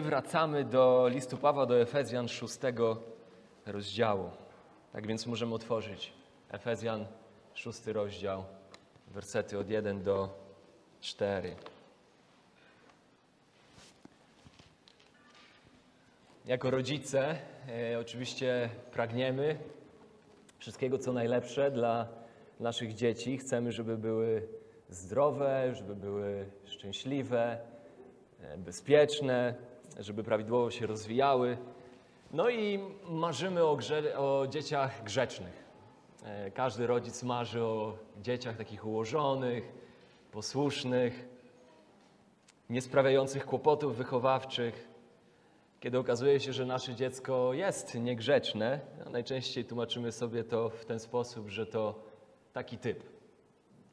my wracamy do listu Pawła do Efezjan 6 rozdziału. Tak więc możemy otworzyć Efezjan 6 rozdział, wersety od 1 do 4. Jako rodzice e, oczywiście pragniemy wszystkiego, co najlepsze dla naszych dzieci. Chcemy, żeby były zdrowe, żeby były szczęśliwe, e, bezpieczne, żeby prawidłowo się rozwijały. No i marzymy o, grze, o dzieciach grzecznych. E, Każdy rodzic marzy o dzieciach takich ułożonych, posłusznych, nie sprawiających kłopotów wychowawczych. Kiedy okazuje się, że nasze dziecko jest niegrzeczne, no najczęściej tłumaczymy sobie to w ten sposób, że to taki typ.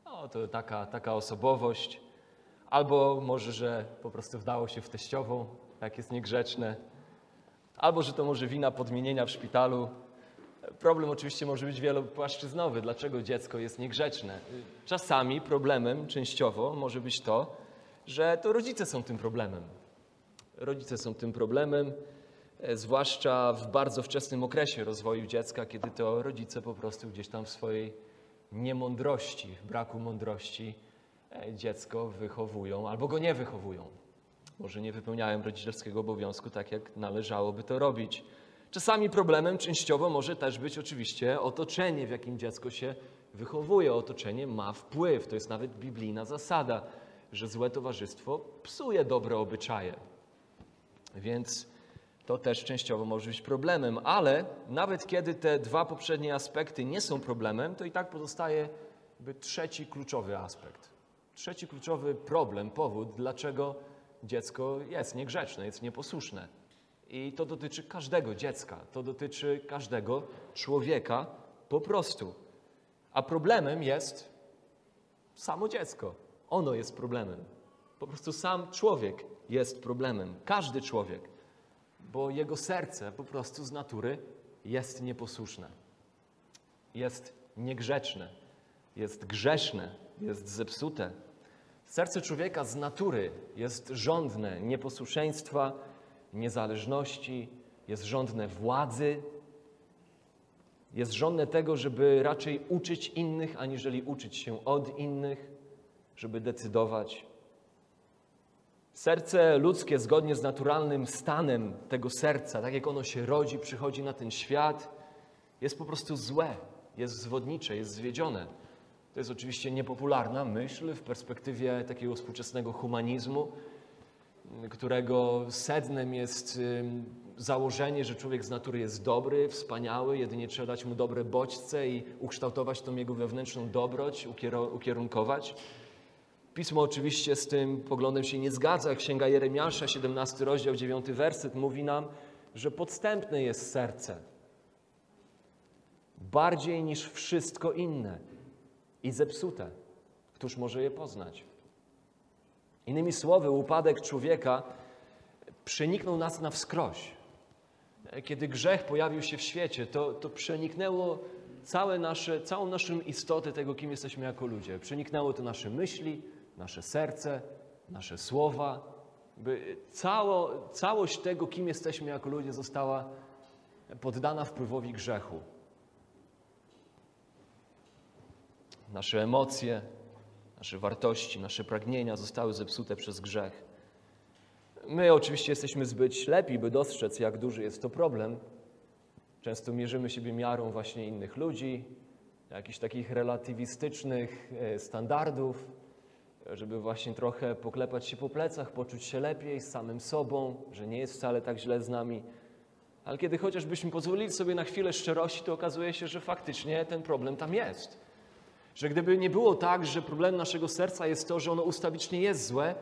No, to taka, taka osobowość. Albo może, że po prostu wdało się w teściową, jak jest niegrzeczne. Albo, że to może wina podmienienia w szpitalu. Problem oczywiście może być wielopłaszczyznowy. Dlaczego dziecko jest niegrzeczne? Czasami problemem, częściowo, może być to, że to rodzice są tym problemem. Rodzice są tym problemem, e, zwłaszcza w bardzo wczesnym okresie rozwoju dziecka, kiedy to rodzice po prostu gdzieś tam w swojej niemądrości, w braku mądrości e, dziecko wychowują albo go nie wychowują. Może nie wypełniają rodzicielskiego obowiązku tak, jak należałoby to robić. Czasami problemem częściowo może też być oczywiście otoczenie, w jakim dziecko się wychowuje. Otoczenie ma wpływ. To jest nawet biblijna zasada, że złe towarzystwo psuje dobre obyczaje. Więc to też częściowo może być problemem, ale nawet kiedy te dwa poprzednie aspekty nie są problemem, to i tak pozostaje trzeci kluczowy aspekt. Trzeci kluczowy problem, powód, dlaczego dziecko jest niegrzeczne, jest nieposłuszne. I to dotyczy każdego dziecka, to dotyczy każdego człowieka po prostu. A problemem jest samo dziecko. Ono jest problemem. Po prostu sam człowiek jest problemem. Każdy człowiek, bo jego serce po prostu z natury jest nieposłuszne, jest niegrzeczne, jest grzeszne, jest zepsute. Serce człowieka z natury jest żądne nieposłuszeństwa, niezależności, jest żądne władzy, jest żądne tego, żeby raczej uczyć innych, aniżeli uczyć się od innych, żeby decydować. Serce ludzkie, zgodnie z naturalnym stanem tego serca, tak jak ono się rodzi, przychodzi na ten świat, jest po prostu złe, jest zwodnicze, jest zwiedzione. To jest oczywiście niepopularna myśl w perspektywie takiego współczesnego humanizmu, którego sednem jest założenie, że człowiek z natury jest dobry, wspaniały, jedynie trzeba dać mu dobre bodźce i ukształtować tą jego wewnętrzną dobroć, ukierunkować. Pismo oczywiście z tym poglądem się nie zgadza. Księga Jeremiasza, 17 rozdział, 9 werset mówi nam, że podstępne jest serce bardziej niż wszystko inne i zepsute. Któż może je poznać? Innymi słowy, upadek człowieka przeniknął nas na wskroś. Kiedy grzech pojawił się w świecie, to, to przeniknęło całe nasze, całą naszą istotę tego, kim jesteśmy jako ludzie. Przeniknęło to nasze myśli, nasze serce, nasze słowa. By cało, całość tego, kim jesteśmy jako ludzie, została poddana wpływowi grzechu. Nasze emocje, nasze wartości, nasze pragnienia zostały zepsute przez grzech. My oczywiście jesteśmy zbyt ślepi, by dostrzec, jak duży jest to problem. Często mierzymy siebie miarą właśnie innych ludzi, jakichś takich relatywistycznych e, standardów, żeby właśnie trochę poklepać się po plecach, poczuć się lepiej z samym sobą, że nie jest wcale tak źle z nami. Ale kiedy chociażbyśmy pozwolili sobie na chwilę szczerości, to okazuje się, że faktycznie ten problem tam jest. Że gdyby nie było tak, że problemem naszego serca jest to, że ono ustawicznie jest złe,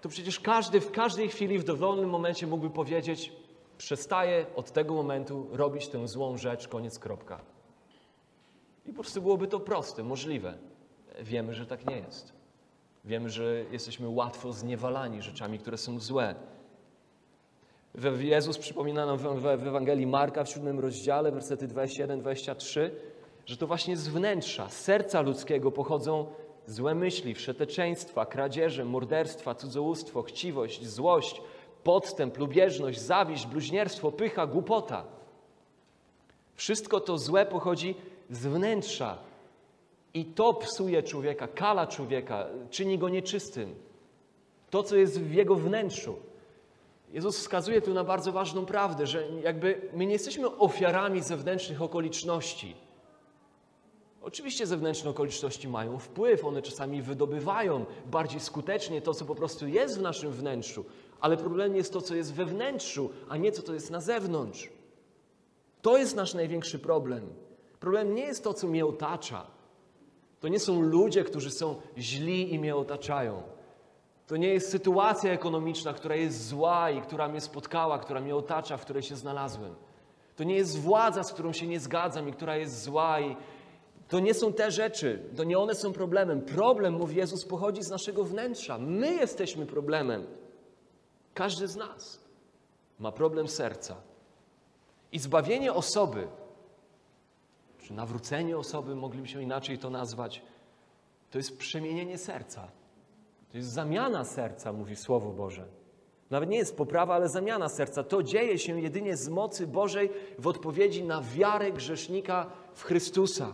to przecież każdy w każdej chwili, w dowolnym momencie mógłby powiedzieć: Przestaję od tego momentu robić tę złą rzecz, koniec, kropka. I po prostu byłoby to proste, możliwe. Wiemy, że tak nie jest. Wiemy, że jesteśmy łatwo zniewalani rzeczami, które są złe. Jezus przypomina nam w Ewangelii Marka w siódmym rozdziale, wersety 21-23, że to właśnie z wnętrza, z serca ludzkiego pochodzą złe myśli, wszeteczeństwa, kradzieże, morderstwa, cudzołóstwo, chciwość, złość, podstęp, lubieżność, zawiść, bluźnierstwo, pycha, głupota. Wszystko to złe pochodzi z wnętrza i to psuje człowieka, kala człowieka, czyni go nieczystym. To, co jest w jego wnętrzu. Jezus wskazuje tu na bardzo ważną prawdę, że jakby my nie jesteśmy ofiarami zewnętrznych okoliczności. Oczywiście zewnętrzne okoliczności mają wpływ, one czasami wydobywają bardziej skutecznie to, co po prostu jest w naszym wnętrzu, ale problem jest to, co jest we wnętrzu, a nie to, co jest na zewnątrz. To jest nasz największy problem. Problem nie jest to, co mnie otacza. To nie są ludzie, którzy są źli i mnie otaczają. To nie jest sytuacja ekonomiczna, która jest zła i która mnie spotkała, która mnie otacza, w której się znalazłem. To nie jest władza, z którą się nie zgadzam i która jest zła i to nie są te rzeczy, to nie one są problemem. Problem, mówi Jezus, pochodzi z naszego wnętrza. My jesteśmy problemem. Każdy z nas ma problem serca. I zbawienie osoby, czy nawrócenie osoby, moglibyśmy inaczej to nazwać, to jest przemienienie serca. To jest zamiana serca, mówi Słowo Boże. Nawet nie jest poprawa, ale zamiana serca. To dzieje się jedynie z mocy Bożej w odpowiedzi na wiarę grzesznika w Chrystusa.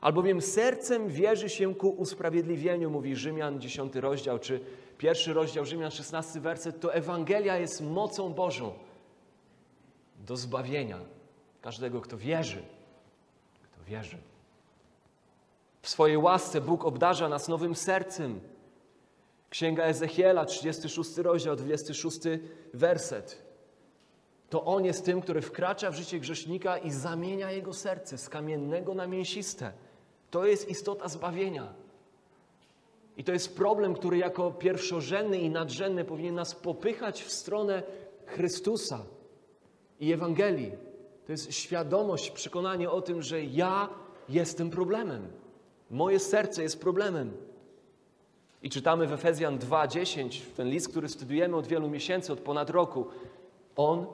Albowiem sercem wierzy się ku usprawiedliwieniu, mówi Rzymian 10 rozdział, czy pierwszy rozdział Rzymian 16 werset, to Ewangelia jest mocą Bożą do zbawienia każdego, kto wierzy. Kto wierzy. W swojej łasce Bóg obdarza nas nowym sercem. Księga Ezechiela, 36 rozdział, 26 werset. To On jest tym, który wkracza w życie grzesznika i zamienia jego serce z kamiennego na mięsiste. To jest istota zbawienia. I to jest problem, który jako pierwszorzędny i nadrzędny powinien nas popychać w stronę Chrystusa i Ewangelii. To jest świadomość, przekonanie o tym, że ja jestem problemem. Moje serce jest problemem. I czytamy w Efezjan 2:10, ten list, który studiujemy od wielu miesięcy, od ponad roku. On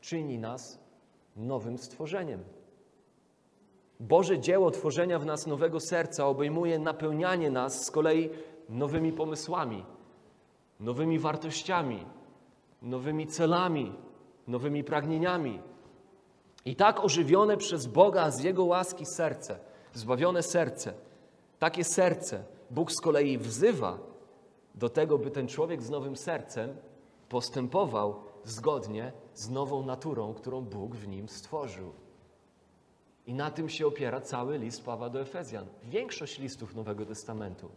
czyni nas nowym stworzeniem. Boże dzieło tworzenia w nas nowego serca obejmuje napełnianie nas z kolei nowymi pomysłami, nowymi wartościami, nowymi celami, nowymi pragnieniami. I tak ożywione przez Boga z Jego łaski serce, zbawione serce, takie serce Bóg z kolei wzywa do tego, by ten człowiek z nowym sercem postępował zgodnie z nową naturą, którą Bóg w nim stworzył. I na tym się opiera cały list Pawła do Efezjan. Większość listów Nowego Testamentu.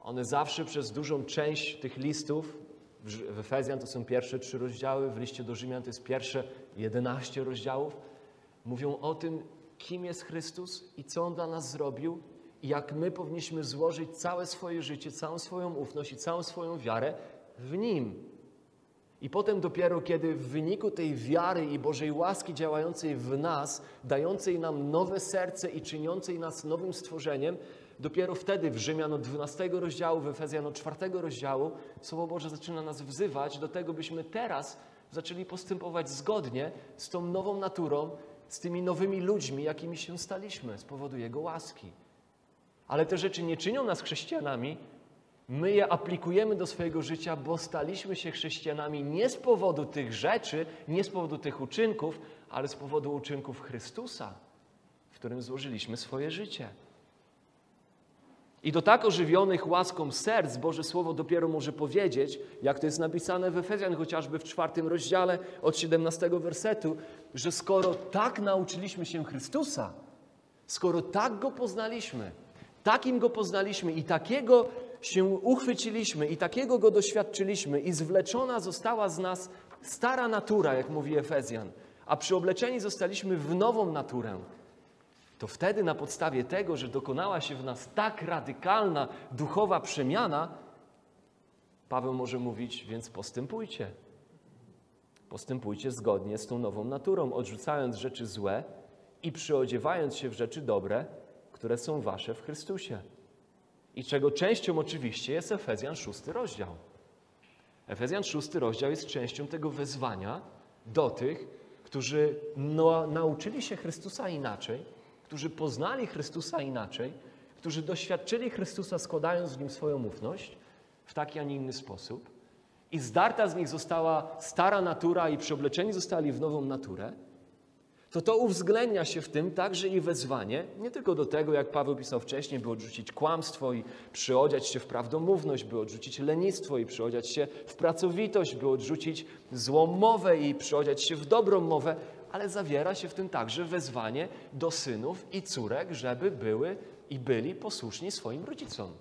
One zawsze przez dużą część tych listów, w Efezjan to są pierwsze trzy rozdziały, w liście do Rzymian to jest pierwsze jedenaście rozdziałów, mówią o tym, kim jest Chrystus i co On dla nas zrobił i jak my powinniśmy złożyć całe swoje życie, całą swoją ufność i całą swoją wiarę w Nim. I potem dopiero, kiedy w wyniku tej wiary i Bożej łaski działającej w nas, dającej nam nowe serce i czyniącej nas nowym stworzeniem, dopiero wtedy w Rzymian od 12 rozdziału, w Efezjan od 4 rozdziału, Słowo Boże zaczyna nas wzywać do tego, byśmy teraz zaczęli postępować zgodnie z tą nową naturą, z tymi nowymi ludźmi, jakimi się staliśmy z powodu Jego łaski. Ale te rzeczy nie czynią nas chrześcijanami, My je aplikujemy do swojego życia, bo staliśmy się chrześcijanami nie z powodu tych rzeczy, nie z powodu tych uczynków, ale z powodu uczynków Chrystusa, w którym złożyliśmy swoje życie. I do tak ożywionych łaską serc Boże Słowo dopiero może powiedzieć, jak to jest napisane w Efezjan, chociażby w czwartym rozdziale od 17 wersetu, że skoro tak nauczyliśmy się Chrystusa, skoro tak Go poznaliśmy, takim Go poznaliśmy i takiego się uchwyciliśmy i takiego go doświadczyliśmy i zwleczona została z nas stara natura, jak mówi Efezjan, a przyobleczeni zostaliśmy w nową naturę, to wtedy na podstawie tego, że dokonała się w nas tak radykalna duchowa przemiana, Paweł może mówić, więc postępujcie. Postępujcie zgodnie z tą nową naturą, odrzucając rzeczy złe i przyodziewając się w rzeczy dobre, które są wasze w Chrystusie i czego częścią oczywiście jest Efezjan 6 rozdział. Efezjan 6 rozdział jest częścią tego wezwania do tych, którzy no, nauczyli się Chrystusa inaczej, którzy poznali Chrystusa inaczej, którzy doświadczyli Chrystusa składając w Nim swoją ufność w taki, a nie inny sposób i zdarta z nich została stara natura i przeobleczeni zostali w nową naturę, to to uwzględnia się w tym także i wezwanie, nie tylko do tego, jak Paweł pisał wcześniej, by odrzucić kłamstwo i przyodziać się w prawdomówność, by odrzucić lenistwo i przyodziać się w pracowitość, by odrzucić złą mowę i przyodziać się w dobrą mowę, ale zawiera się w tym także wezwanie do synów i córek, żeby były i byli posłuszni swoim rodzicom.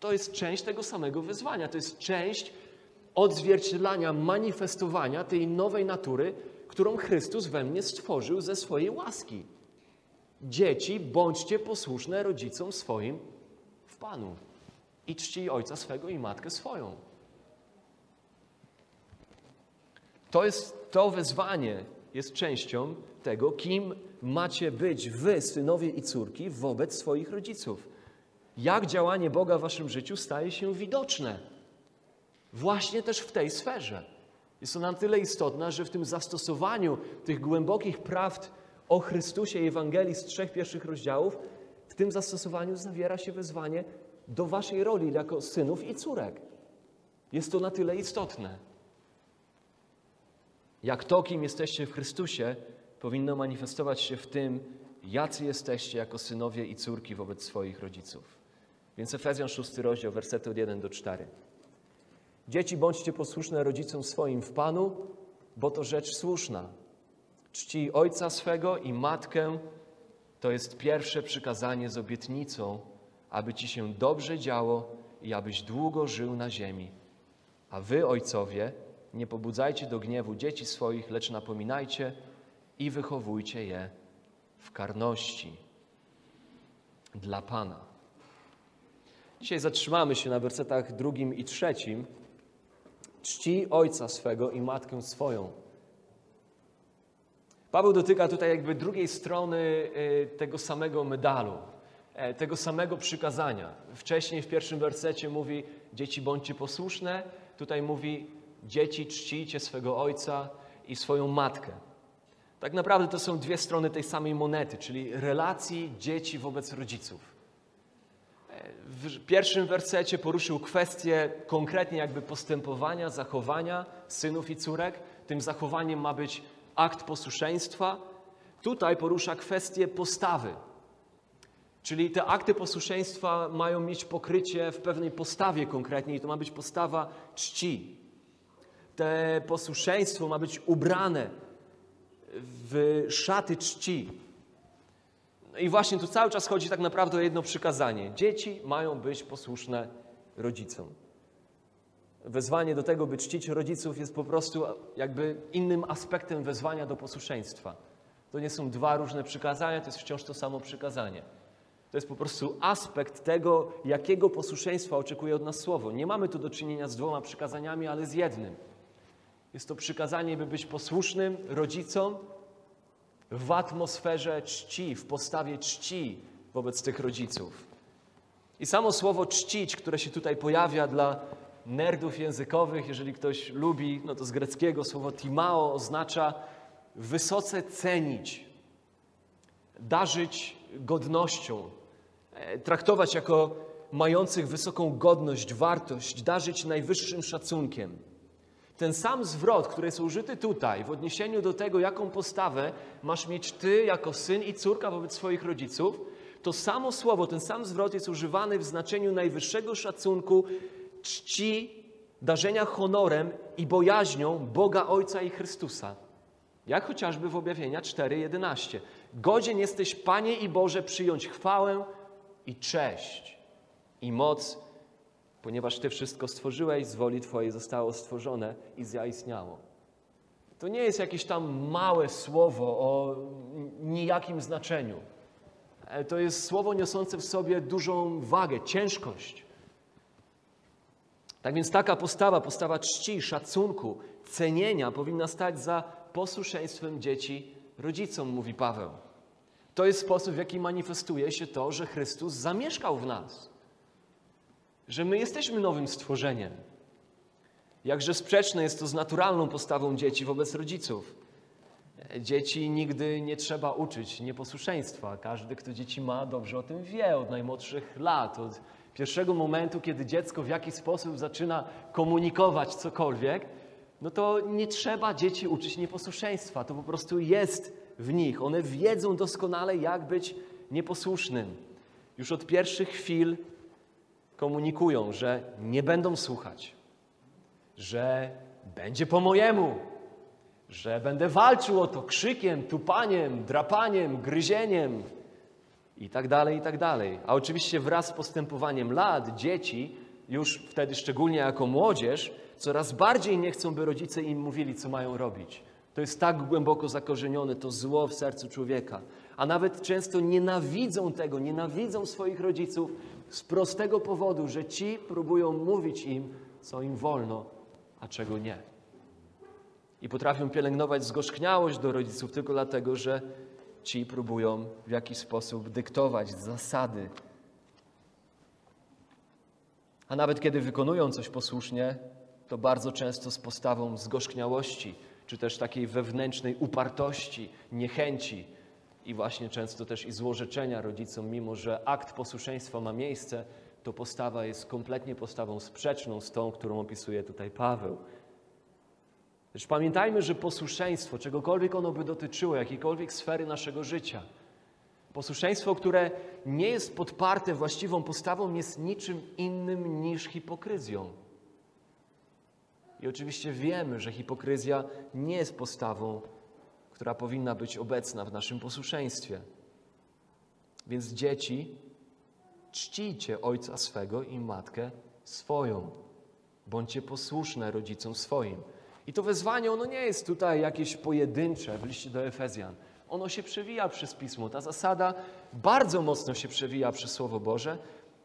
To jest część tego samego wezwania, to jest część odzwierciedlania, manifestowania tej nowej natury, którą Chrystus we mnie stworzył ze swojej łaski. Dzieci, bądźcie posłuszne rodzicom swoim w Panu i czci ojca swego i matkę swoją. To jest to wezwanie, jest częścią tego, kim macie być wy, synowie i córki, wobec swoich rodziców. Jak działanie Boga w waszym życiu staje się widoczne. Właśnie też w tej sferze. Jest to na tyle istotne, że w tym zastosowaniu tych głębokich prawd o Chrystusie i Ewangelii z trzech pierwszych rozdziałów, w tym zastosowaniu zawiera się wezwanie do waszej roli jako synów i córek. Jest to na tyle istotne. Jak to, kim jesteście w Chrystusie, powinno manifestować się w tym, jacy jesteście jako synowie i córki wobec swoich rodziców. Więc Efezjan 6 rozdział, wersety od 1 do 4. Dzieci, bądźcie posłuszne rodzicom swoim w Panu, bo to rzecz słuszna. Czci ojca swego i matkę, to jest pierwsze przykazanie z obietnicą, aby ci się dobrze działo i abyś długo żył na ziemi. A wy, ojcowie, nie pobudzajcie do gniewu dzieci swoich, lecz napominajcie i wychowujcie je w karności dla Pana. Dzisiaj zatrzymamy się na wersetach drugim i trzecim. Czci ojca swego i matkę swoją. Paweł dotyka tutaj jakby drugiej strony y, tego samego medalu, e, tego samego przykazania. Wcześniej w pierwszym wersecie mówi: Dzieci bądźcie posłuszne. Tutaj mówi: Dzieci czcijcie swego ojca i swoją matkę. Tak naprawdę to są dwie strony tej samej monety, czyli relacji dzieci wobec rodziców w pierwszym wersecie poruszył kwestię konkretnie jakby postępowania, zachowania synów i córek. Tym zachowaniem ma być akt posłuszeństwa. Tutaj porusza kwestię postawy. Czyli te akty posłuszeństwa mają mieć pokrycie w pewnej postawie konkretnej i to ma być postawa czci. Te posłuszeństwo ma być ubrane w szaty czci. I właśnie tu cały czas chodzi tak naprawdę o jedno przykazanie. Dzieci mają być posłuszne rodzicom. Wezwanie do tego, by czcić rodziców, jest po prostu jakby innym aspektem wezwania do posłuszeństwa. To nie są dwa różne przykazania, to jest wciąż to samo przykazanie. To jest po prostu aspekt tego, jakiego posłuszeństwa oczekuje od nas Słowo. Nie mamy tu do czynienia z dwoma przykazaniami, ale z jednym. Jest to przykazanie, by być posłusznym rodzicom w atmosferze czci, w postawie czci wobec tych rodziców. I samo słowo czcić, które się tutaj pojawia dla nerdów językowych, jeżeli ktoś lubi, no to z greckiego słowo timao oznacza wysoce cenić, darzyć godnością, e, traktować jako mających wysoką godność, wartość, darzyć najwyższym szacunkiem. Ten sam zwrot, który jest użyty tutaj w odniesieniu do tego, jaką postawę masz mieć ty jako syn i córka wobec swoich rodziców, to samo słowo, ten sam zwrot jest używany w znaczeniu najwyższego szacunku, czci, darzenia honorem i bojaźnią Boga Ojca i Chrystusa. Jak chociażby w objawienia 4:11. Godzien jesteś, Panie i Boże, przyjąć chwałę i cześć i moc ponieważ Ty wszystko stworzyłeś, z woli Twojej zostało stworzone i zaistniało. To nie jest jakieś tam małe słowo o nijakim znaczeniu. E, to jest słowo niosące w sobie dużą wagę, ciężkość. Tak więc taka postawa, postawa czci, szacunku, cenienia powinna stać za posłuszeństwem dzieci rodzicom, mówi Paweł. To jest sposób, w jaki manifestuje się to, że Chrystus zamieszkał w nas że my jesteśmy nowym stworzeniem. Jakże sprzeczne jest to z naturalną postawą dzieci wobec rodziców. Dzieci nigdy nie trzeba uczyć nieposłuszeństwa. Każdy, kto dzieci ma, dobrze o tym wie od najmłodszych lat, od pierwszego momentu, kiedy dziecko w jakiś sposób zaczyna komunikować cokolwiek, no to nie trzeba dzieci uczyć nieposłuszeństwa. To po prostu jest w nich. One wiedzą doskonale, jak być nieposłusznym. Już od pierwszych chwil komunikują, że nie będą słuchać, że będzie po mojemu, że będę walczył o to krzykiem, tupaniem, drapaniem, gryzieniem i tak dalej, i tak dalej. A oczywiście wraz z postępowaniem lat dzieci, już wtedy szczególnie jako młodzież, coraz bardziej nie chcą, by rodzice im mówili, co mają robić. To jest tak głęboko zakorzenione, to zło w sercu człowieka. A nawet często nienawidzą tego, nienawidzą swoich rodziców z prostego powodu, że ci próbują mówić im, co im wolno, a czego nie. I potrafią pielęgnować zgorzkniałość do rodziców tylko dlatego, że ci próbują w jakiś sposób dyktować zasady. A nawet kiedy wykonują coś posłusznie, to bardzo często z postawą zgorzkniałości, czy też takiej wewnętrznej upartości, niechęci i właśnie często też i złorzeczenia rodzicom, mimo że akt posłuszeństwa ma miejsce, to postawa jest kompletnie postawą sprzeczną z tą, którą opisuje tutaj Paweł. Lecz pamiętajmy, że posłuszeństwo, czegokolwiek ono by dotyczyło, jakiejkolwiek sfery naszego życia, posłuszeństwo, które nie jest podparte właściwą postawą, jest niczym innym niż hipokryzją. I oczywiście wiemy, że hipokryzja nie jest postawą, która powinna być obecna w naszym posłuszeństwie. Więc dzieci, czcijcie ojca swego i matkę swoją. Bądźcie posłuszne rodzicom swoim. I to wezwanie, ono nie jest tutaj jakieś pojedyncze w liście do Efezjan. Ono się przewija przez Pismo. Ta zasada bardzo mocno się przewija przez Słowo Boże.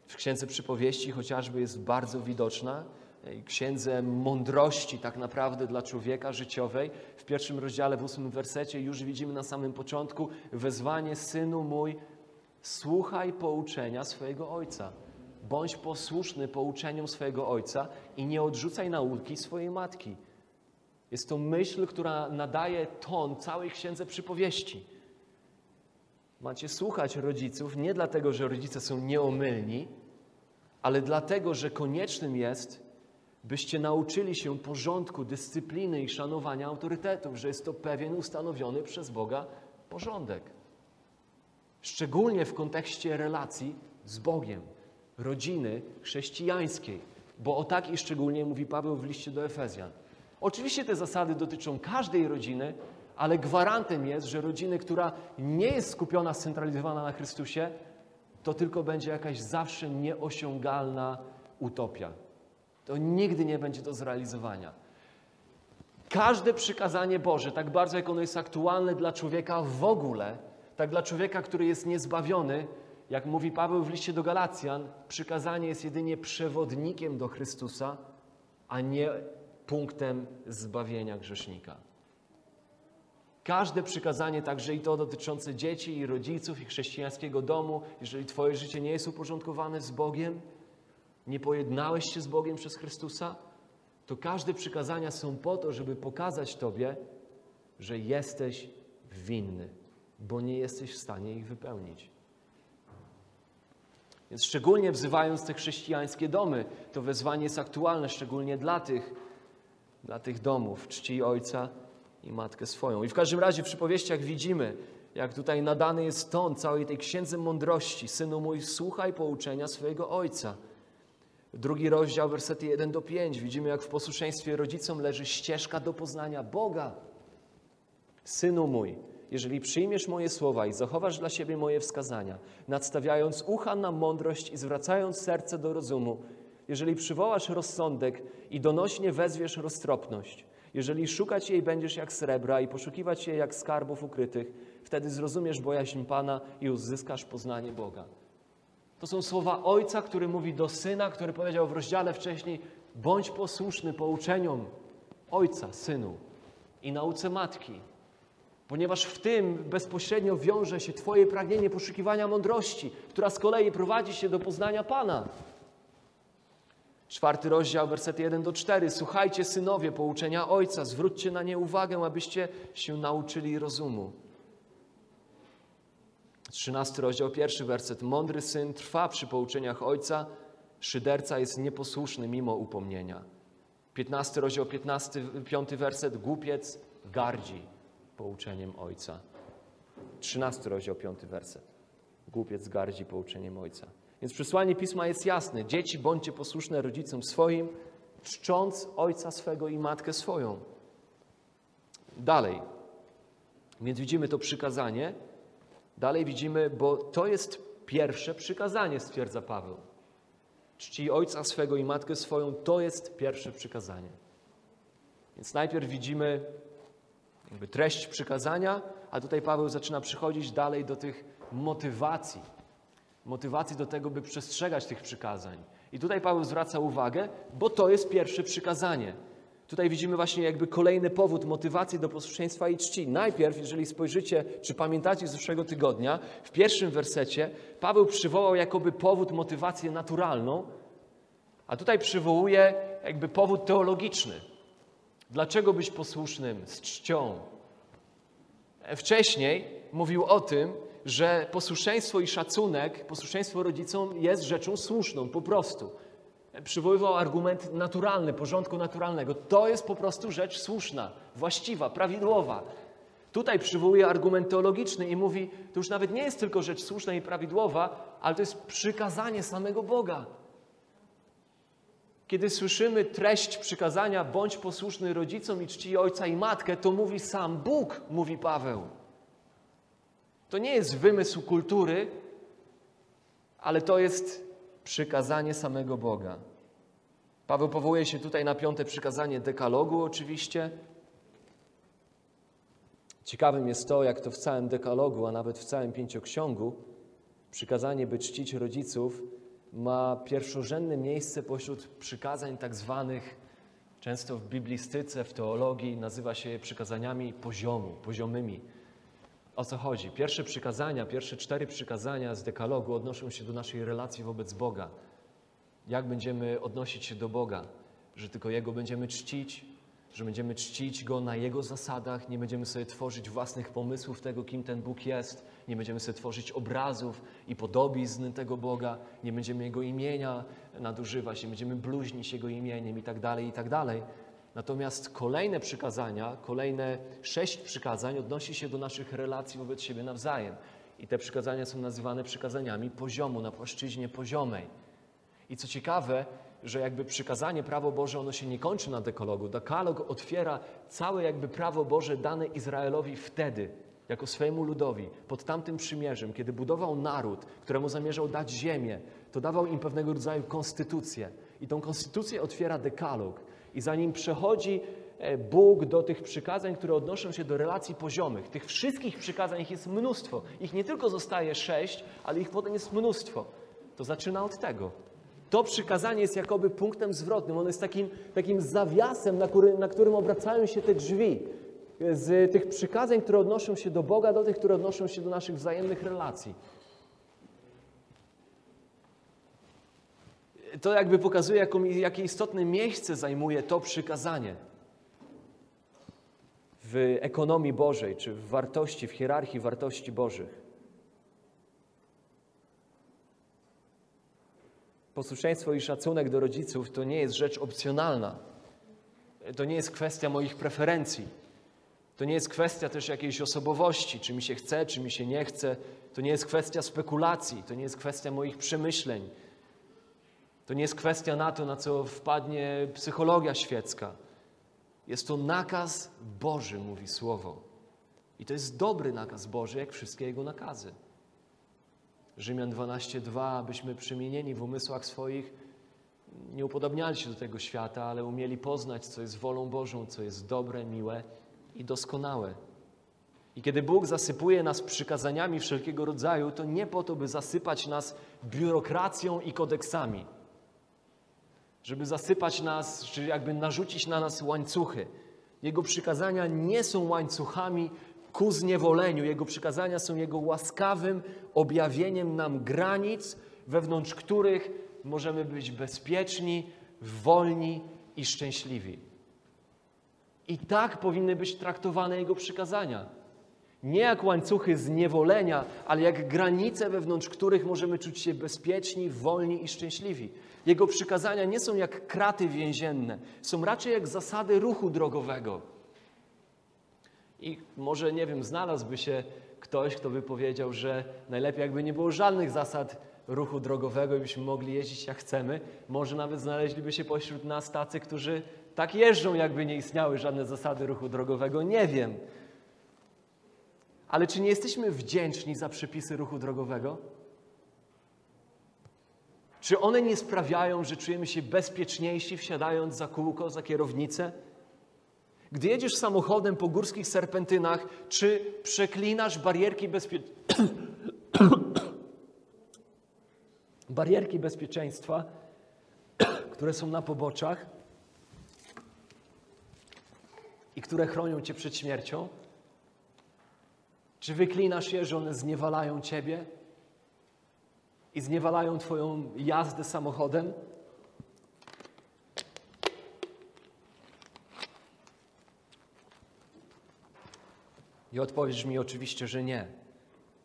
W Księdze Przypowieści chociażby jest bardzo widoczna. Księdze mądrości tak naprawdę dla człowieka życiowej. W pierwszym rozdziale, w ósmym wersecie już widzimy na samym początku wezwanie Synu mój, słuchaj pouczenia swojego Ojca. Bądź posłuszny pouczeniom swojego Ojca i nie odrzucaj nauki swojej matki. Jest to myśl, która nadaje ton całej księdze przypowieści. Macie słuchać rodziców nie dlatego, że rodzice są nieomylni, ale dlatego, że koniecznym jest, byście nauczyli się porządku, dyscypliny i szanowania autorytetów, że jest to pewien ustanowiony przez Boga porządek. Szczególnie w kontekście relacji z Bogiem, rodziny chrześcijańskiej, bo o tak i szczególnie mówi Paweł w liście do Efezjan. Oczywiście te zasady dotyczą każdej rodziny, ale gwarantem jest, że rodziny, która nie jest skupiona, scentralizowana na Chrystusie, to tylko będzie jakaś zawsze nieosiągalna utopia. To nigdy nie będzie do zrealizowania. Każde przykazanie Boże, tak bardzo jak ono jest aktualne dla człowieka w ogóle, tak dla człowieka, który jest niezbawiony, jak mówi Paweł w liście do Galacjan, przykazanie jest jedynie przewodnikiem do Chrystusa, a nie punktem zbawienia grzesznika. Każde przykazanie, także i to dotyczące dzieci i rodziców i chrześcijańskiego domu, jeżeli Twoje życie nie jest uporządkowane z Bogiem, nie pojednałeś się z Bogiem przez Chrystusa, to każde przykazania są po to, żeby pokazać Tobie, że jesteś winny, bo nie jesteś w stanie ich wypełnić. Więc szczególnie wzywając te chrześcijańskie domy, to wezwanie jest aktualne, szczególnie dla tych, dla tych domów. Czci ojca i matkę swoją. I w każdym razie w przypowieściach widzimy, jak tutaj nadany jest ton całej tej księdze mądrości. Synu mój, słuchaj pouczenia swojego ojca. Drugi rozdział, wersety 1 do 5. Widzimy, jak w posłuszeństwie rodzicom leży ścieżka do poznania Boga. Synu mój, jeżeli przyjmiesz moje słowa i zachowasz dla siebie moje wskazania, nadstawiając ucha na mądrość i zwracając serce do rozumu, jeżeli przywołasz rozsądek i donośnie wezwiesz roztropność, jeżeli szukać jej będziesz jak srebra i poszukiwać jej jak skarbów ukrytych, wtedy zrozumiesz bojaźń Pana i uzyskasz poznanie Boga. To są słowa ojca, który mówi do syna, który powiedział w rozdziale wcześniej: bądź posłuszny pouczeniom ojca, synu i nauce matki, ponieważ w tym bezpośrednio wiąże się Twoje pragnienie poszukiwania mądrości, która z kolei prowadzi się do poznania Pana. Czwarty rozdział, wersety 1 do 4. Słuchajcie, synowie, pouczenia ojca, zwróćcie na nie uwagę, abyście się nauczyli rozumu. Trzynasty rozdział, pierwszy werset. Mądry syn trwa przy pouczeniach ojca Szyderca jest nieposłuszny mimo upomnienia. 15 rozdział, 15, 5 werset. Głupiec gardzi pouczeniem ojca. 13 rozdział, 5 werset. Głupiec gardzi pouczeniem ojca. Więc przesłanie pisma jest jasne. Dzieci, bądźcie posłuszne rodzicom swoim, czcząc ojca swego i matkę swoją. Dalej. Więc widzimy to przykazanie. Dalej widzimy, bo to jest pierwsze przykazanie, stwierdza Paweł. Czci ojca swego i matkę swoją, to jest pierwsze przykazanie. Więc najpierw widzimy jakby treść przykazania, a tutaj Paweł zaczyna przychodzić dalej do tych motywacji. Motywacji do tego, by przestrzegać tych przykazań. I tutaj Paweł zwraca uwagę, bo to jest pierwsze przykazanie. Tutaj widzimy właśnie jakby kolejny powód, motywacji do posłuszeństwa i czci. Najpierw, jeżeli spojrzycie, czy pamiętacie z zeszłego tygodnia, w pierwszym wersecie Paweł przywołał jakoby powód, motywację naturalną, a tutaj przywołuje jakby powód teologiczny. Dlaczego być posłusznym z czcią? Wcześniej mówił o tym, że posłuszeństwo i szacunek, posłuszeństwo rodzicom jest rzeczą słuszną, po prostu. Przywoływał argument naturalny, porządku naturalnego. To jest po prostu rzecz słuszna, właściwa, prawidłowa. Tutaj przywołuje argument teologiczny i mówi, to już nawet nie jest tylko rzecz słuszna i prawidłowa, ale to jest przykazanie samego Boga. Kiedy słyszymy treść przykazania, bądź posłuszny rodzicom i czci ojca i matkę, to mówi sam Bóg, mówi Paweł. To nie jest wymysł kultury, ale to jest przykazanie samego Boga. Paweł powołuje się tutaj na piąte przykazanie dekalogu, oczywiście. Ciekawym jest to, jak to w całym dekalogu, a nawet w całym pięcioksiągu, przykazanie, by czcić rodziców, ma pierwszorzędne miejsce pośród przykazań tak zwanych, często w biblistyce, w teologii, nazywa się je przykazaniami poziomu, poziomymi. O co chodzi? Pierwsze przykazania, pierwsze cztery przykazania z dekalogu odnoszą się do naszej relacji wobec Boga. Jak będziemy odnosić się do Boga? Że tylko Jego będziemy czcić, że będziemy czcić Go na Jego zasadach, nie będziemy sobie tworzyć własnych pomysłów tego, kim ten Bóg jest, nie będziemy sobie tworzyć obrazów i podobizn tego Boga, nie będziemy Jego imienia nadużywać, nie będziemy bluźnić Jego imieniem i tak dalej, i tak dalej. Natomiast kolejne przykazania, kolejne sześć przykazań odnosi się do naszych relacji wobec siebie nawzajem. I te przykazania są nazywane przykazaniami poziomu, na płaszczyźnie poziomej. I co ciekawe, że jakby przykazanie prawo Boże, ono się nie kończy na dekalogu. Dekalog otwiera całe jakby prawo Boże dane Izraelowi wtedy, jako swojemu ludowi, pod tamtym przymierzem, kiedy budował naród, któremu zamierzał dać ziemię, to dawał im pewnego rodzaju konstytucję. I tą konstytucję otwiera dekalog. I zanim przechodzi e, Bóg do tych przykazań, które odnoszą się do relacji poziomych, tych wszystkich przykazań ich jest mnóstwo. Ich nie tylko zostaje sześć, ale ich potem jest mnóstwo. To zaczyna od tego. To przykazanie jest jakoby punktem zwrotnym. Ono jest takim, takim zawiasem, na, który, na którym obracają się te drzwi. Z tych przykazań, które odnoszą się do Boga, do tych, które odnoszą się do naszych wzajemnych relacji. To jakby pokazuje, jakie istotne miejsce zajmuje to przykazanie w ekonomii Bożej, czy w wartości, w hierarchii wartości Bożych. Posłuszeństwo i szacunek do rodziców to nie jest rzecz opcjonalna. To nie jest kwestia moich preferencji. To nie jest kwestia też jakiejś osobowości, czy mi się chce, czy mi się nie chce. To nie jest kwestia spekulacji, to nie jest kwestia moich przemyśleń to nie jest kwestia na to, na co wpadnie psychologia świecka. Jest to nakaz Boży, mówi Słowo. I to jest dobry nakaz Boży, jak wszystkie Jego nakazy. Rzymian 12:2, abyśmy przemienieni w umysłach swoich nie upodobniali się do tego świata, ale umieli poznać, co jest wolą Bożą, co jest dobre, miłe i doskonałe. I kiedy Bóg zasypuje nas przykazaniami wszelkiego rodzaju, to nie po to, by zasypać nas biurokracją i kodeksami żeby zasypać nas, czy jakby narzucić na nas łańcuchy. Jego przykazania nie są łańcuchami ku zniewoleniu. Jego przykazania są Jego łaskawym objawieniem nam granic, wewnątrz których możemy być bezpieczni, wolni i szczęśliwi. I tak powinny być traktowane Jego przykazania. Nie jak łańcuchy zniewolenia, ale jak granice, wewnątrz których możemy czuć się bezpieczni, wolni i szczęśliwi. Jego przykazania nie są jak kraty więzienne, są raczej jak zasady ruchu drogowego. I może, nie wiem, znalazłby się ktoś, kto by powiedział, że najlepiej jakby nie było żadnych zasad ruchu drogowego i byśmy mogli jeździć jak chcemy. Może nawet znaleźliby się pośród nas tacy, którzy tak jeżdżą, jakby nie istniały żadne zasady ruchu drogowego. Nie wiem. Ale czy nie jesteśmy wdzięczni za przepisy ruchu drogowego? Czy one nie sprawiają, że czujemy się bezpieczniejsi wsiadając za kółko, za kierownicę? Gdy jedziesz samochodem po górskich serpentynach, czy przeklinasz barierki, bezpie... barierki bezpieczeństwa, które są na poboczach i które chronią cię przed śmiercią? Czy wyklinasz je, że one zniewalają ciebie i zniewalają twoją jazdę samochodem? I odpowiesz mi oczywiście, że nie,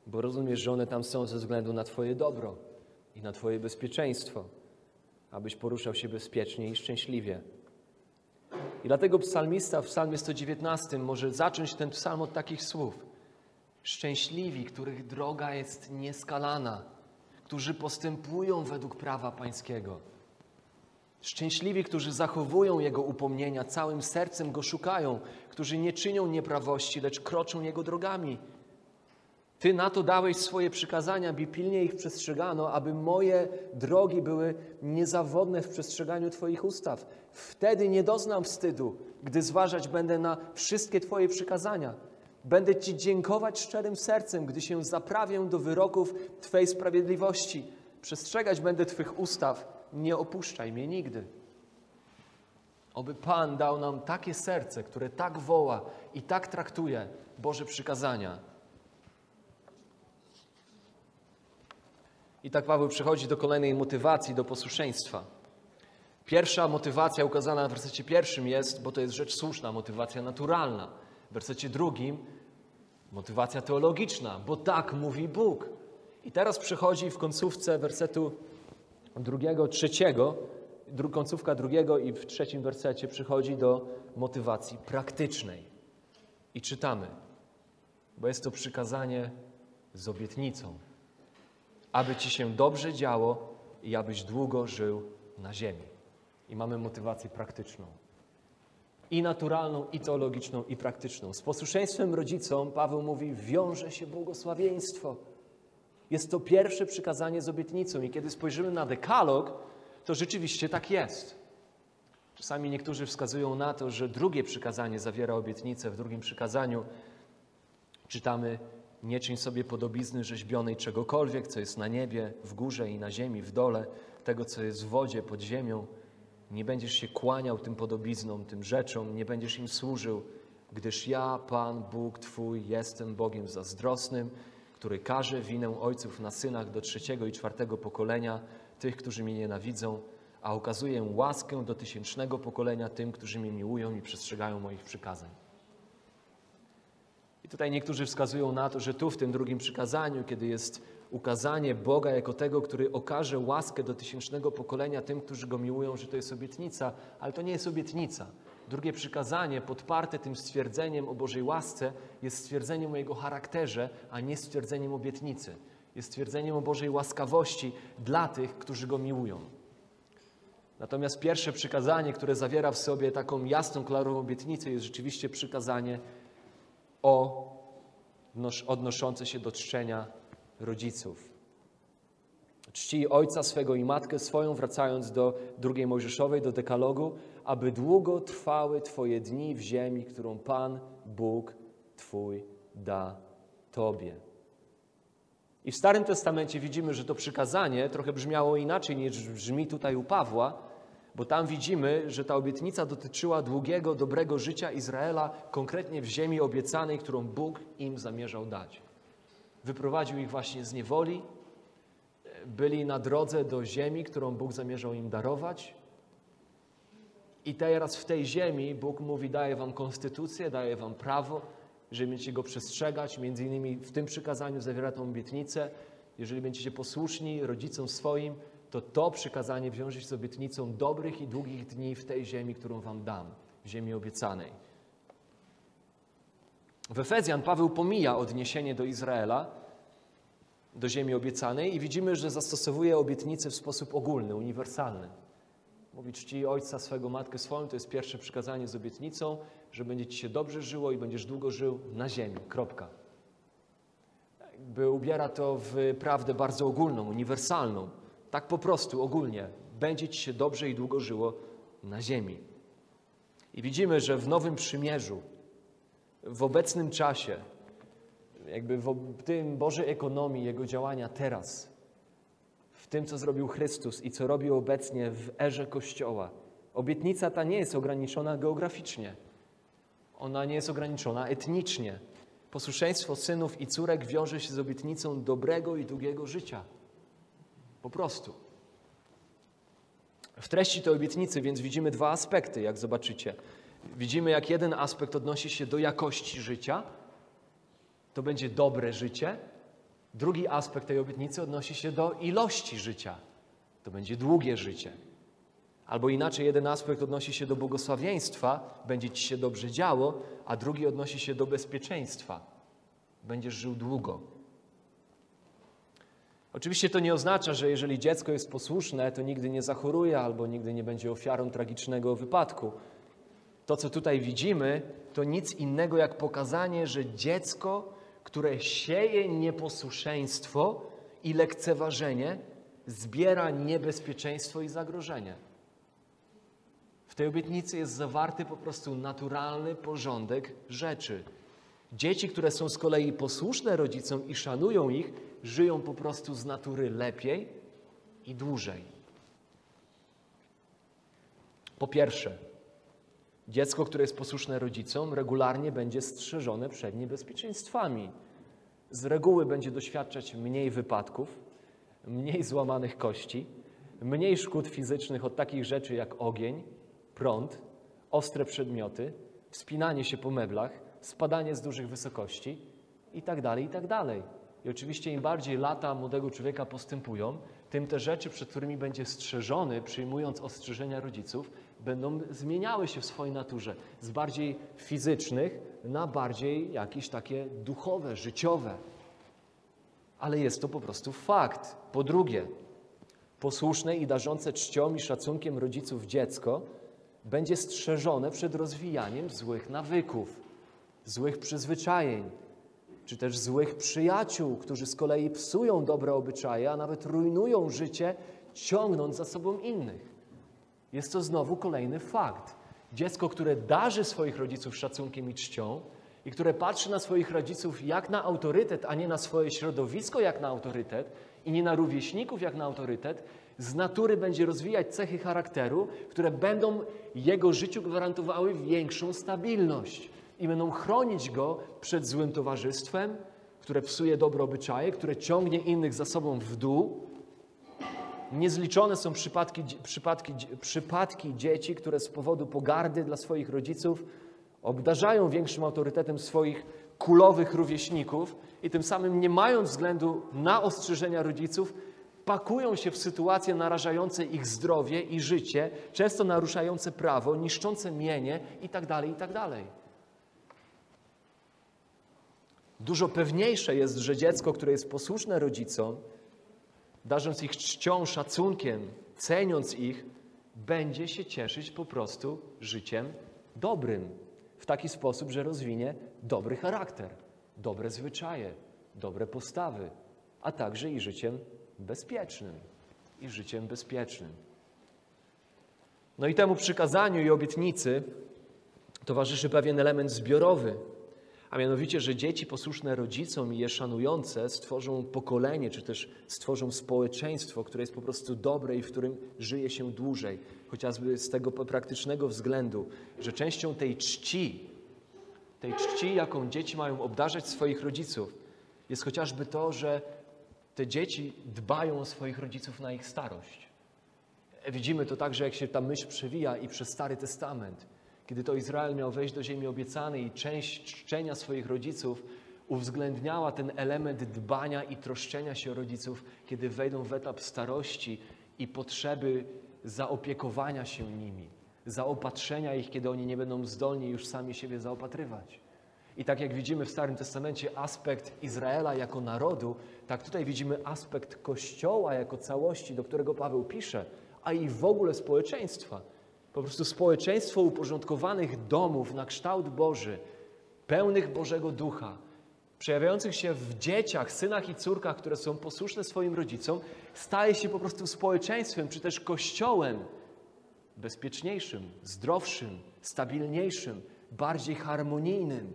bo rozumiesz, że one tam są ze względu na Twoje dobro i na Twoje bezpieczeństwo, abyś poruszał się bezpiecznie i szczęśliwie. I dlatego psalmista w psalmie 119 może zacząć ten psalm od takich słów. Szczęśliwi, których droga jest nieskalana, którzy postępują według prawa Pańskiego. Szczęśliwi, którzy zachowują Jego upomnienia, całym sercem Go szukają, którzy nie czynią nieprawości, lecz kroczą Jego drogami. Ty na to dałeś swoje przykazania, by pilnie ich przestrzegano, aby moje drogi były niezawodne w przestrzeganiu Twoich ustaw. Wtedy nie doznam wstydu, gdy zważać będę na wszystkie Twoje przykazania. Będę Ci dziękować szczerym sercem, gdy się zaprawię do wyroków Twej sprawiedliwości. Przestrzegać będę Twych ustaw nie opuszczaj mnie nigdy. Oby Pan dał nam takie serce, które tak woła i tak traktuje Boże przykazania. I tak Paweł przechodzi do kolejnej motywacji, do posłuszeństwa. Pierwsza motywacja ukazana w wersecie pierwszym jest, bo to jest rzecz słuszna, motywacja naturalna. W wersecie drugim motywacja teologiczna, bo tak mówi Bóg. I teraz przechodzi w końcówce wersetu drugiego, trzeciego, dru, końcówka drugiego i w trzecim wersecie przychodzi do motywacji praktycznej. I czytamy, bo jest to przykazanie z obietnicą, aby ci się dobrze działo i abyś długo żył na ziemi. I mamy motywację praktyczną. I naturalną, i teologiczną, i praktyczną. Z posłuszeństwem rodzicom Paweł mówi, wiąże się błogosławieństwo. Jest to pierwsze przykazanie z obietnicą i kiedy spojrzymy na dekalog, to rzeczywiście tak jest. Czasami niektórzy wskazują na to, że drugie przykazanie zawiera obietnicę. W drugim przykazaniu czytamy nie czyń sobie podobizny rzeźbionej czegokolwiek, co jest na niebie, w górze i na ziemi, w dole, tego, co jest w wodzie, pod ziemią. Nie będziesz się kłaniał tym podobiznom, tym rzeczom, nie będziesz im służył, gdyż ja, Pan, Bóg Twój, jestem Bogiem zazdrosnym, który każe winę ojców na synach do trzeciego i czwartego pokolenia, tych, którzy mnie nienawidzą, a okazuję łaskę do tysięcznego pokolenia tym, którzy mnie miłują i przestrzegają moich przykazań. I tutaj niektórzy wskazują na to, że tu w tym drugim przykazaniu, kiedy jest ukazanie Boga jako tego, który okaże łaskę do tysięcznego pokolenia tym, którzy go miłują, że to jest obietnica, ale to nie jest obietnica. Drugie przykazanie, podparte tym stwierdzeniem o Bożej łasce, jest stwierdzeniem o Jego charakterze, a nie stwierdzeniem obietnicy. Jest stwierdzeniem o Bożej łaskawości dla tych, którzy Go miłują. Natomiast pierwsze przykazanie, które zawiera w sobie taką jasną, klarową obietnicę, jest rzeczywiście przykazanie o odnoszące się do czczenia rodziców. Czci ojca swego i matkę swoją, wracając do drugiej Mojżeszowej, do dekalogu, aby długo trwały Twoje dni w ziemi, którą Pan, Bóg Twój da Tobie. I w Starym Testamencie widzimy, że to przykazanie trochę brzmiało inaczej niż brzmi tutaj u Pawła, bo tam widzimy, że ta obietnica dotyczyła długiego, dobrego życia Izraela, konkretnie w ziemi obiecanej, którą Bóg im zamierzał dać. Wyprowadził ich właśnie z niewoli, byli na drodze do ziemi, którą Bóg zamierzał im darować. I teraz w tej ziemi Bóg mówi: daje wam konstytucję, daje wam prawo, jeżeli będziecie go przestrzegać, między innymi w tym przykazaniu zawiera tą obietnicę, jeżeli będziecie posłuszni rodzicom swoim, to to przykazanie wiąże się z obietnicą dobrych i długich dni w tej ziemi, którą wam dam, w ziemi obiecanej. W Efezjan Paweł pomija odniesienie do Izraela, do ziemi obiecanej i widzimy, że zastosowuje obietnicę w sposób ogólny, uniwersalny. Mówi czci ojca swego, matkę swoją, to jest pierwsze przykazanie z obietnicą, że będzie ci się dobrze żyło i będziesz długo żył na ziemi. Kropka. By ubiera to w prawdę bardzo ogólną, uniwersalną. Tak po prostu, ogólnie. Będzie ci się dobrze i długo żyło na ziemi. I widzimy, że w Nowym Przymierzu, w obecnym czasie, jakby w tym Bożej ekonomii, Jego działania teraz, w tym, co zrobił Chrystus i co robi obecnie w erze Kościoła. Obietnica ta nie jest ograniczona geograficznie. Ona nie jest ograniczona etnicznie. Posłuszeństwo synów i córek wiąże się z obietnicą dobrego i długiego życia. Po prostu. W treści tej obietnicy więc widzimy dwa aspekty, jak zobaczycie. Widzimy, jak jeden aspekt odnosi się do jakości życia, to będzie dobre życie. Drugi aspekt tej obietnicy odnosi się do ilości życia, to będzie długie życie. Albo inaczej, jeden aspekt odnosi się do błogosławieństwa, będzie ci się dobrze działo, a drugi odnosi się do bezpieczeństwa. Będziesz żył długo. Oczywiście to nie oznacza, że jeżeli dziecko jest posłuszne, to nigdy nie zachoruje albo nigdy nie będzie ofiarą tragicznego wypadku. To, co tutaj widzimy, to nic innego jak pokazanie, że dziecko, które sieje nieposłuszeństwo i lekceważenie, zbiera niebezpieczeństwo i zagrożenie. W tej obietnicy jest zawarty po prostu naturalny porządek rzeczy. Dzieci, które są z kolei posłuszne rodzicom i szanują ich, żyją po prostu z natury lepiej i dłużej. Po pierwsze, dziecko, które jest posłuszne rodzicom, regularnie będzie strzeżone przed niebezpieczeństwami. Z reguły będzie doświadczać mniej wypadków, mniej złamanych kości, mniej szkód fizycznych od takich rzeczy jak ogień, prąd, ostre przedmioty, wspinanie się po meblach, spadanie z dużych wysokości itd., tak itd. Tak I oczywiście im bardziej lata młodego człowieka postępują, tym te rzeczy, przed którymi będzie strzeżony, przyjmując ostrzeżenia rodziców, będą zmieniały się w swojej naturze z bardziej fizycznych na bardziej jakieś takie duchowe, życiowe. Ale jest to po prostu fakt. Po drugie, posłuszne i darzące czcią i szacunkiem rodziców dziecko będzie strzeżone przed rozwijaniem złych nawyków, złych przyzwyczajeń, czy też złych przyjaciół, którzy z kolei psują dobre obyczaje, a nawet rujnują życie, ciągnąc za sobą innych. Jest to znowu kolejny fakt. Dziecko, które darzy swoich rodziców szacunkiem i czcią i które patrzy na swoich rodziców jak na autorytet, a nie na swoje środowisko jak na autorytet i nie na rówieśników jak na autorytet, z natury będzie rozwijać cechy charakteru, które będą jego życiu gwarantowały większą stabilność i będą chronić go przed złym towarzystwem, które psuje dobre obyczaje, które ciągnie innych za sobą w dół. Niezliczone są przypadki, przypadki, przypadki dzieci, które z powodu pogardy dla swoich rodziców obdarzają większym autorytetem swoich kulowych rówieśników i tym samym nie mając względu na ostrzeżenia rodziców, pakują się w sytuacje narażające ich zdrowie i życie, często naruszające prawo, niszczące mienie itd., tak itd. Tak Dużo pewniejsze jest, że dziecko, które jest posłuszne rodzicom, darząc ich czcią, szacunkiem, ceniąc ich, będzie się cieszyć po prostu życiem dobrym. W taki sposób, że rozwinie dobry charakter, dobre zwyczaje, dobre postawy, a także i życiem bezpiecznym i życiem bezpiecznym. No i temu przykazaniu i obietnicy towarzyszy pewien element zbiorowy, a mianowicie, że dzieci posłuszne rodzicom i je szanujące stworzą pokolenie, czy też stworzą społeczeństwo, które jest po prostu dobre i w którym żyje się dłużej. Chociażby z tego praktycznego względu, że częścią tej czci, tej czci, jaką dzieci mają obdarzać swoich rodziców, jest chociażby to, że te dzieci dbają o swoich rodziców na ich starość. Widzimy to także, jak się ta myśl przewija i przez Stary Testament, kiedy to Izrael miał wejść do ziemi obiecanej i część czczenia swoich rodziców uwzględniała ten element dbania i troszczenia się rodziców, kiedy wejdą w etap starości i potrzeby zaopiekowania się nimi, zaopatrzenia ich, kiedy oni nie będą zdolni już sami siebie zaopatrywać. I tak jak widzimy w Starym Testamencie aspekt Izraela jako narodu, tak tutaj widzimy aspekt Kościoła jako całości, do którego Paweł pisze, a i w ogóle społeczeństwa. Po prostu społeczeństwo uporządkowanych domów na kształt Boży, pełnych Bożego Ducha, przejawiających się w dzieciach, synach i córkach, które są posłuszne swoim rodzicom, staje się po prostu społeczeństwem, czy też kościołem bezpieczniejszym, zdrowszym, stabilniejszym, bardziej harmonijnym.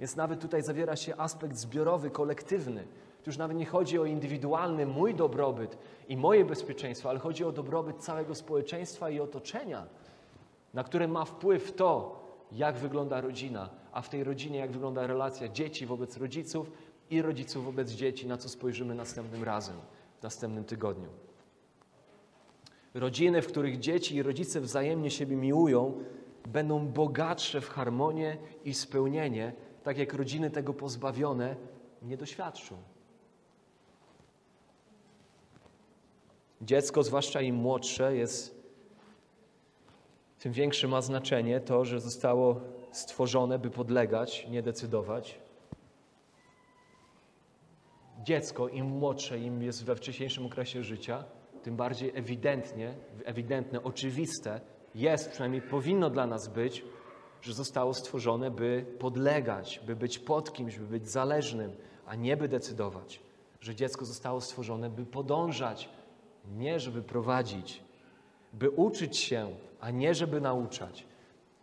Więc nawet tutaj zawiera się aspekt zbiorowy, kolektywny. Tu już nawet nie chodzi o indywidualny mój dobrobyt i moje bezpieczeństwo, ale chodzi o dobrobyt całego społeczeństwa i otoczenia, na które ma wpływ to, jak wygląda rodzina, a w tej rodzinie jak wygląda relacja dzieci wobec rodziców i rodziców wobec dzieci, na co spojrzymy następnym razem, w następnym tygodniu. Rodziny, w których dzieci i rodzice wzajemnie siebie miłują, będą bogatsze w harmonię i spełnienie, tak jak rodziny tego pozbawione nie doświadczą. Dziecko, zwłaszcza im młodsze, jest tym większe ma znaczenie to, że zostało stworzone, by podlegać, nie decydować. Dziecko, im młodsze, im jest we wcześniejszym okresie życia, tym bardziej ewidentnie, ewidentne, oczywiste jest, przynajmniej powinno dla nas być, że zostało stworzone, by podlegać, by być pod kimś, by być zależnym, a nie by decydować. Że dziecko zostało stworzone, by podążać, nie żeby prowadzić, by uczyć się, a nie żeby nauczać.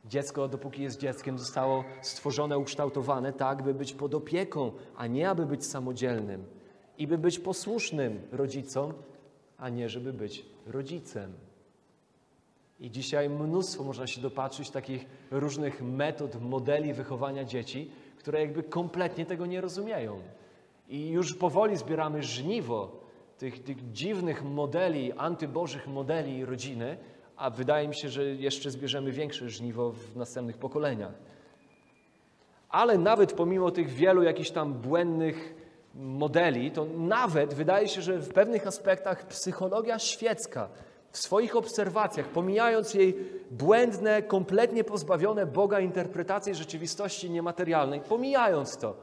Dziecko, dopóki jest dzieckiem, zostało stworzone, ukształtowane tak, by być pod opieką, a nie aby być samodzielnym i by być posłusznym rodzicom, a nie żeby być rodzicem. I dzisiaj mnóstwo można się dopatrzyć takich różnych metod, modeli wychowania dzieci, które jakby kompletnie tego nie rozumieją. I już powoli zbieramy żniwo tych, tych dziwnych modeli, antybożych modeli rodziny, a wydaje mi się, że jeszcze zbierzemy większe żniwo w następnych pokoleniach. Ale nawet pomimo tych wielu jakichś tam błędnych modeli, to nawet wydaje się, że w pewnych aspektach psychologia świecka w swoich obserwacjach, pomijając jej błędne, kompletnie pozbawione Boga interpretacje rzeczywistości niematerialnej, pomijając to,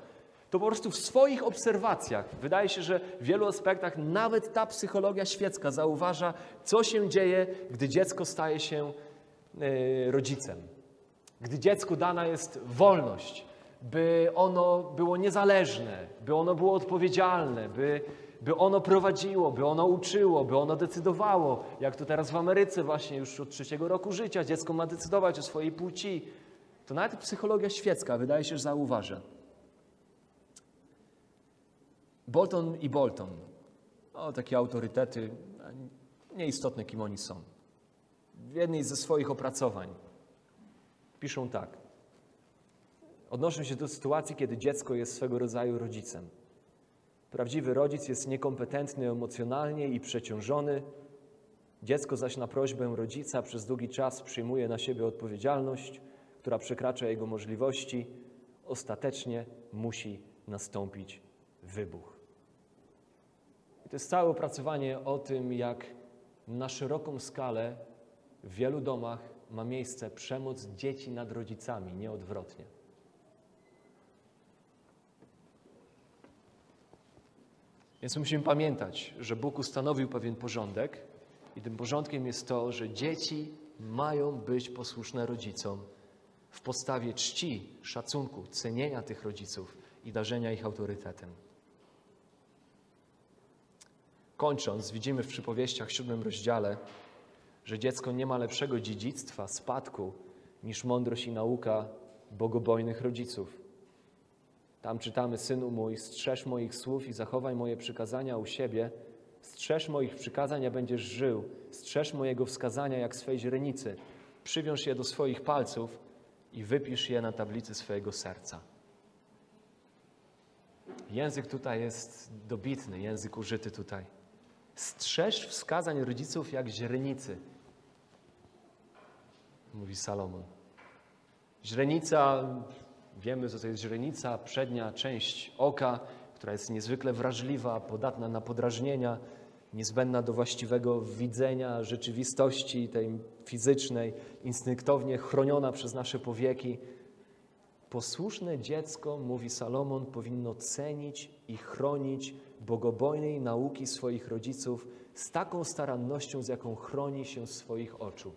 to po prostu w swoich obserwacjach wydaje się, że w wielu aspektach nawet ta psychologia świecka zauważa, co się dzieje, gdy dziecko staje się e, rodzicem. Gdy dziecku dana jest wolność, by ono było niezależne, by ono było odpowiedzialne, by, by ono prowadziło, by ono uczyło, by ono decydowało. Jak to teraz w Ameryce właśnie już od trzeciego roku życia dziecko ma decydować o swojej płci. To nawet psychologia świecka wydaje się, że zauważa. Bolton i Bolton, o, takie autorytety, nieistotne kim oni są. W jednej ze swoich opracowań piszą tak. Odnoszą się do sytuacji, kiedy dziecko jest swego rodzaju rodzicem. Prawdziwy rodzic jest niekompetentny emocjonalnie i przeciążony. Dziecko zaś na prośbę rodzica przez długi czas przyjmuje na siebie odpowiedzialność, która przekracza jego możliwości. Ostatecznie musi nastąpić wybuch. To jest całe opracowanie o tym, jak na szeroką skalę w wielu domach ma miejsce przemoc dzieci nad rodzicami, nie odwrotnie. Więc musimy pamiętać, że Bóg ustanowił pewien porządek i tym porządkiem jest to, że dzieci mają być posłuszne rodzicom w podstawie czci, szacunku, cenienia tych rodziców i darzenia ich autorytetem. Kończąc, widzimy w przypowieściach w siódmym rozdziale, że dziecko nie ma lepszego dziedzictwa, spadku niż mądrość i nauka bogobojnych rodziców. Tam czytamy: Synu mój, strzeż moich słów i zachowaj moje przykazania u siebie. Strzeż moich przykazań, a będziesz żył. Strzeż mojego wskazania jak swej źrenicy. Przywiąż je do swoich palców i wypisz je na tablicy swojego serca. Język tutaj jest dobitny, język użyty tutaj. Strzeż wskazań rodziców jak źrenicy, mówi Salomon. Źrenica, wiemy, co to jest źrenica, przednia część oka, która jest niezwykle wrażliwa, podatna na podrażnienia, niezbędna do właściwego widzenia rzeczywistości tej fizycznej, instynktownie chroniona przez nasze powieki. Posłuszne dziecko, mówi Salomon, powinno cenić i chronić bogobojnej nauki swoich rodziców z taką starannością, z jaką chroni się swoich oczu.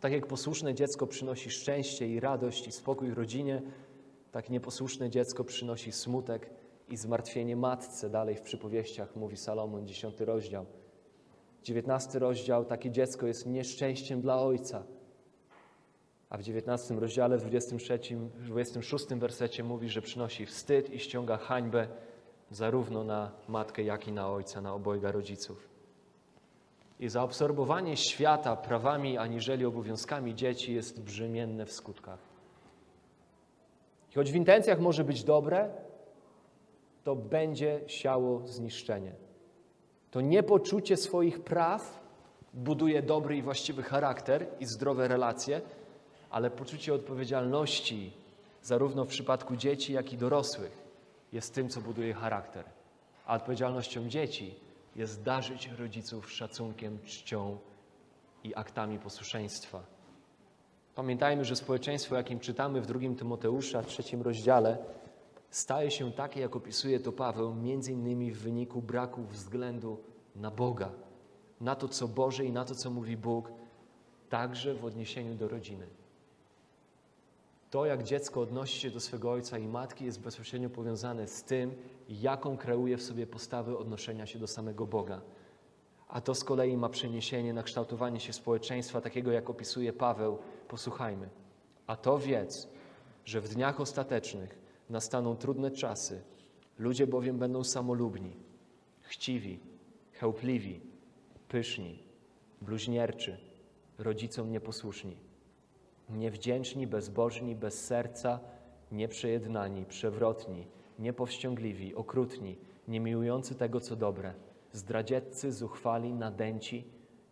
Tak jak posłuszne dziecko przynosi szczęście i radość i spokój rodzinie, tak nieposłuszne dziecko przynosi smutek i zmartwienie matce. Dalej w przypowieściach mówi Salomon, dziesiąty rozdział. Dziewiętnasty rozdział, takie dziecko jest nieszczęściem dla ojca. A w dziewiętnastym rozdziale, w 23, 26 wersecie mówi, że przynosi wstyd i ściąga hańbę zarówno na matkę, jak i na ojca, na obojga rodziców. I zaabsorbowanie świata prawami aniżeli obowiązkami dzieci jest brzemienne w skutkach. I choć w intencjach może być dobre, to będzie siało zniszczenie. To niepoczucie swoich praw buduje dobry i właściwy charakter i zdrowe relacje, ale poczucie odpowiedzialności, zarówno w przypadku dzieci, jak i dorosłych, jest tym, co buduje charakter. A odpowiedzialnością dzieci jest darzyć rodziców szacunkiem, czcią i aktami posłuszeństwa. Pamiętajmy, że społeczeństwo, jakim czytamy w drugim Tymoteusza, trzecim rozdziale, staje się takie, jak opisuje to Paweł, między innymi w wyniku braku względu na Boga, na to, co Boże i na to, co mówi Bóg, także w odniesieniu do rodziny. To, jak dziecko odnosi się do swego ojca i matki, jest bezpośrednio powiązane z tym, jaką kreuje w sobie postawę odnoszenia się do samego Boga. A to z kolei ma przeniesienie na kształtowanie się społeczeństwa, takiego jak opisuje Paweł. Posłuchajmy. A to wiedz, że w dniach ostatecznych nastaną trudne czasy, ludzie bowiem będą samolubni, chciwi, chełpliwi, pyszni, bluźnierczy, rodzicom nieposłuszni niewdzięczni, bezbożni, bez serca, nieprzejednani, przewrotni, niepowściągliwi, okrutni, niemiłujący tego, co dobre, zdradzieccy, zuchwali, nadęci,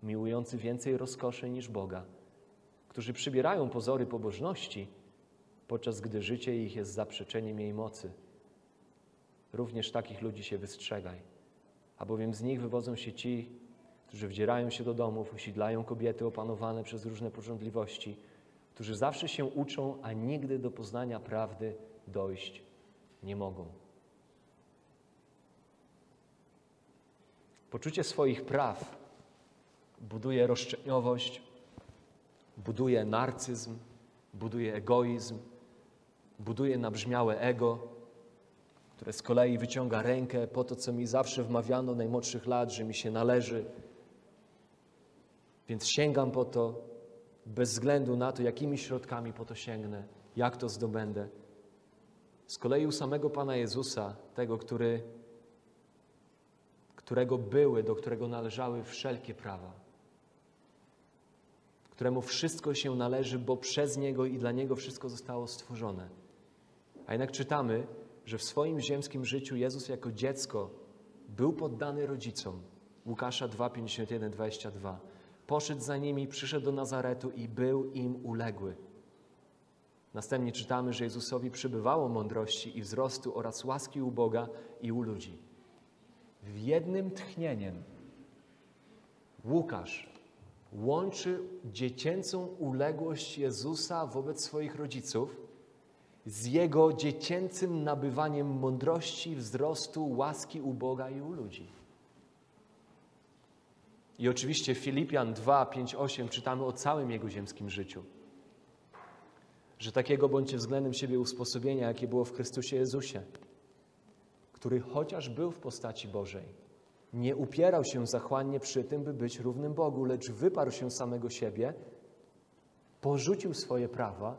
miłujący więcej rozkoszy niż Boga, którzy przybierają pozory pobożności, podczas gdy życie ich jest zaprzeczeniem jej mocy. Również takich ludzi się wystrzegaj, albowiem z nich wywodzą się ci, którzy wdzierają się do domów, usidlają kobiety opanowane przez różne porządliwości, którzy zawsze się uczą, a nigdy do poznania prawdy dojść nie mogą. Poczucie swoich praw buduje roszczeniowość, buduje narcyzm, buduje egoizm, buduje nabrzmiałe ego, które z kolei wyciąga rękę po to, co mi zawsze wmawiano najmłodszych lat, że mi się należy. Więc sięgam po to, bez względu na to, jakimi środkami po to sięgnę, jak to zdobędę. Z kolei u samego Pana Jezusa, tego, który, którego były, do którego należały wszelkie prawa, któremu wszystko się należy, bo przez Niego i dla Niego wszystko zostało stworzone. A jednak czytamy, że w swoim ziemskim życiu Jezus jako dziecko był poddany rodzicom. Łukasza 2, 51, 22 Poszedł za nimi, przyszedł do Nazaretu i był im uległy. Następnie czytamy, że Jezusowi przybywało mądrości i wzrostu oraz łaski u Boga i u ludzi. W jednym tchnieniem Łukasz łączy dziecięcą uległość Jezusa wobec swoich rodziców z jego dziecięcym nabywaniem mądrości, wzrostu, łaski u Boga i u ludzi. I oczywiście Filipian 2, 5, 8 czytamy o całym jego ziemskim życiu. Że takiego bądźcie względem siebie usposobienia, jakie było w Chrystusie Jezusie, który chociaż był w postaci Bożej, nie upierał się zachłannie przy tym, by być równym Bogu, lecz wyparł się samego siebie, porzucił swoje prawa,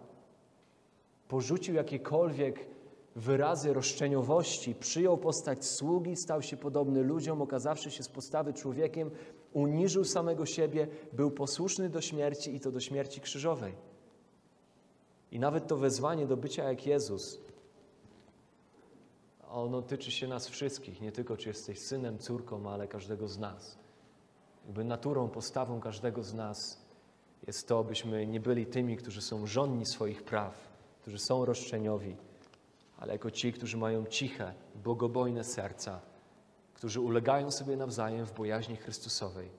porzucił jakiekolwiek wyrazy roszczeniowości, przyjął postać sługi, stał się podobny ludziom, okazawszy się z postawy człowiekiem, uniżył samego siebie, był posłuszny do śmierci i to do śmierci krzyżowej. I nawet to wezwanie do bycia jak Jezus, ono tyczy się nas wszystkich, nie tylko czy jesteś synem, córką, ale każdego z nas. Jakby naturą, postawą każdego z nas jest to, byśmy nie byli tymi, którzy są żonni swoich praw, którzy są roszczeniowi, ale jako ci, którzy mają ciche, bogobojne serca, którzy ulegają sobie nawzajem w bojaźni Chrystusowej.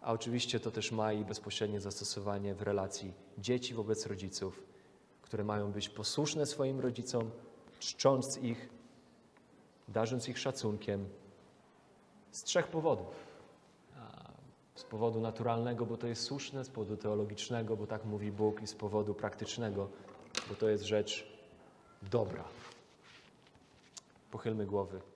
A oczywiście to też ma i bezpośrednie zastosowanie w relacji dzieci wobec rodziców, które mają być posłuszne swoim rodzicom, czcząc ich, darząc ich szacunkiem z trzech powodów. Z powodu naturalnego, bo to jest słuszne, z powodu teologicznego, bo tak mówi Bóg, i z powodu praktycznego, bo to jest rzecz dobra. Pochylmy głowy.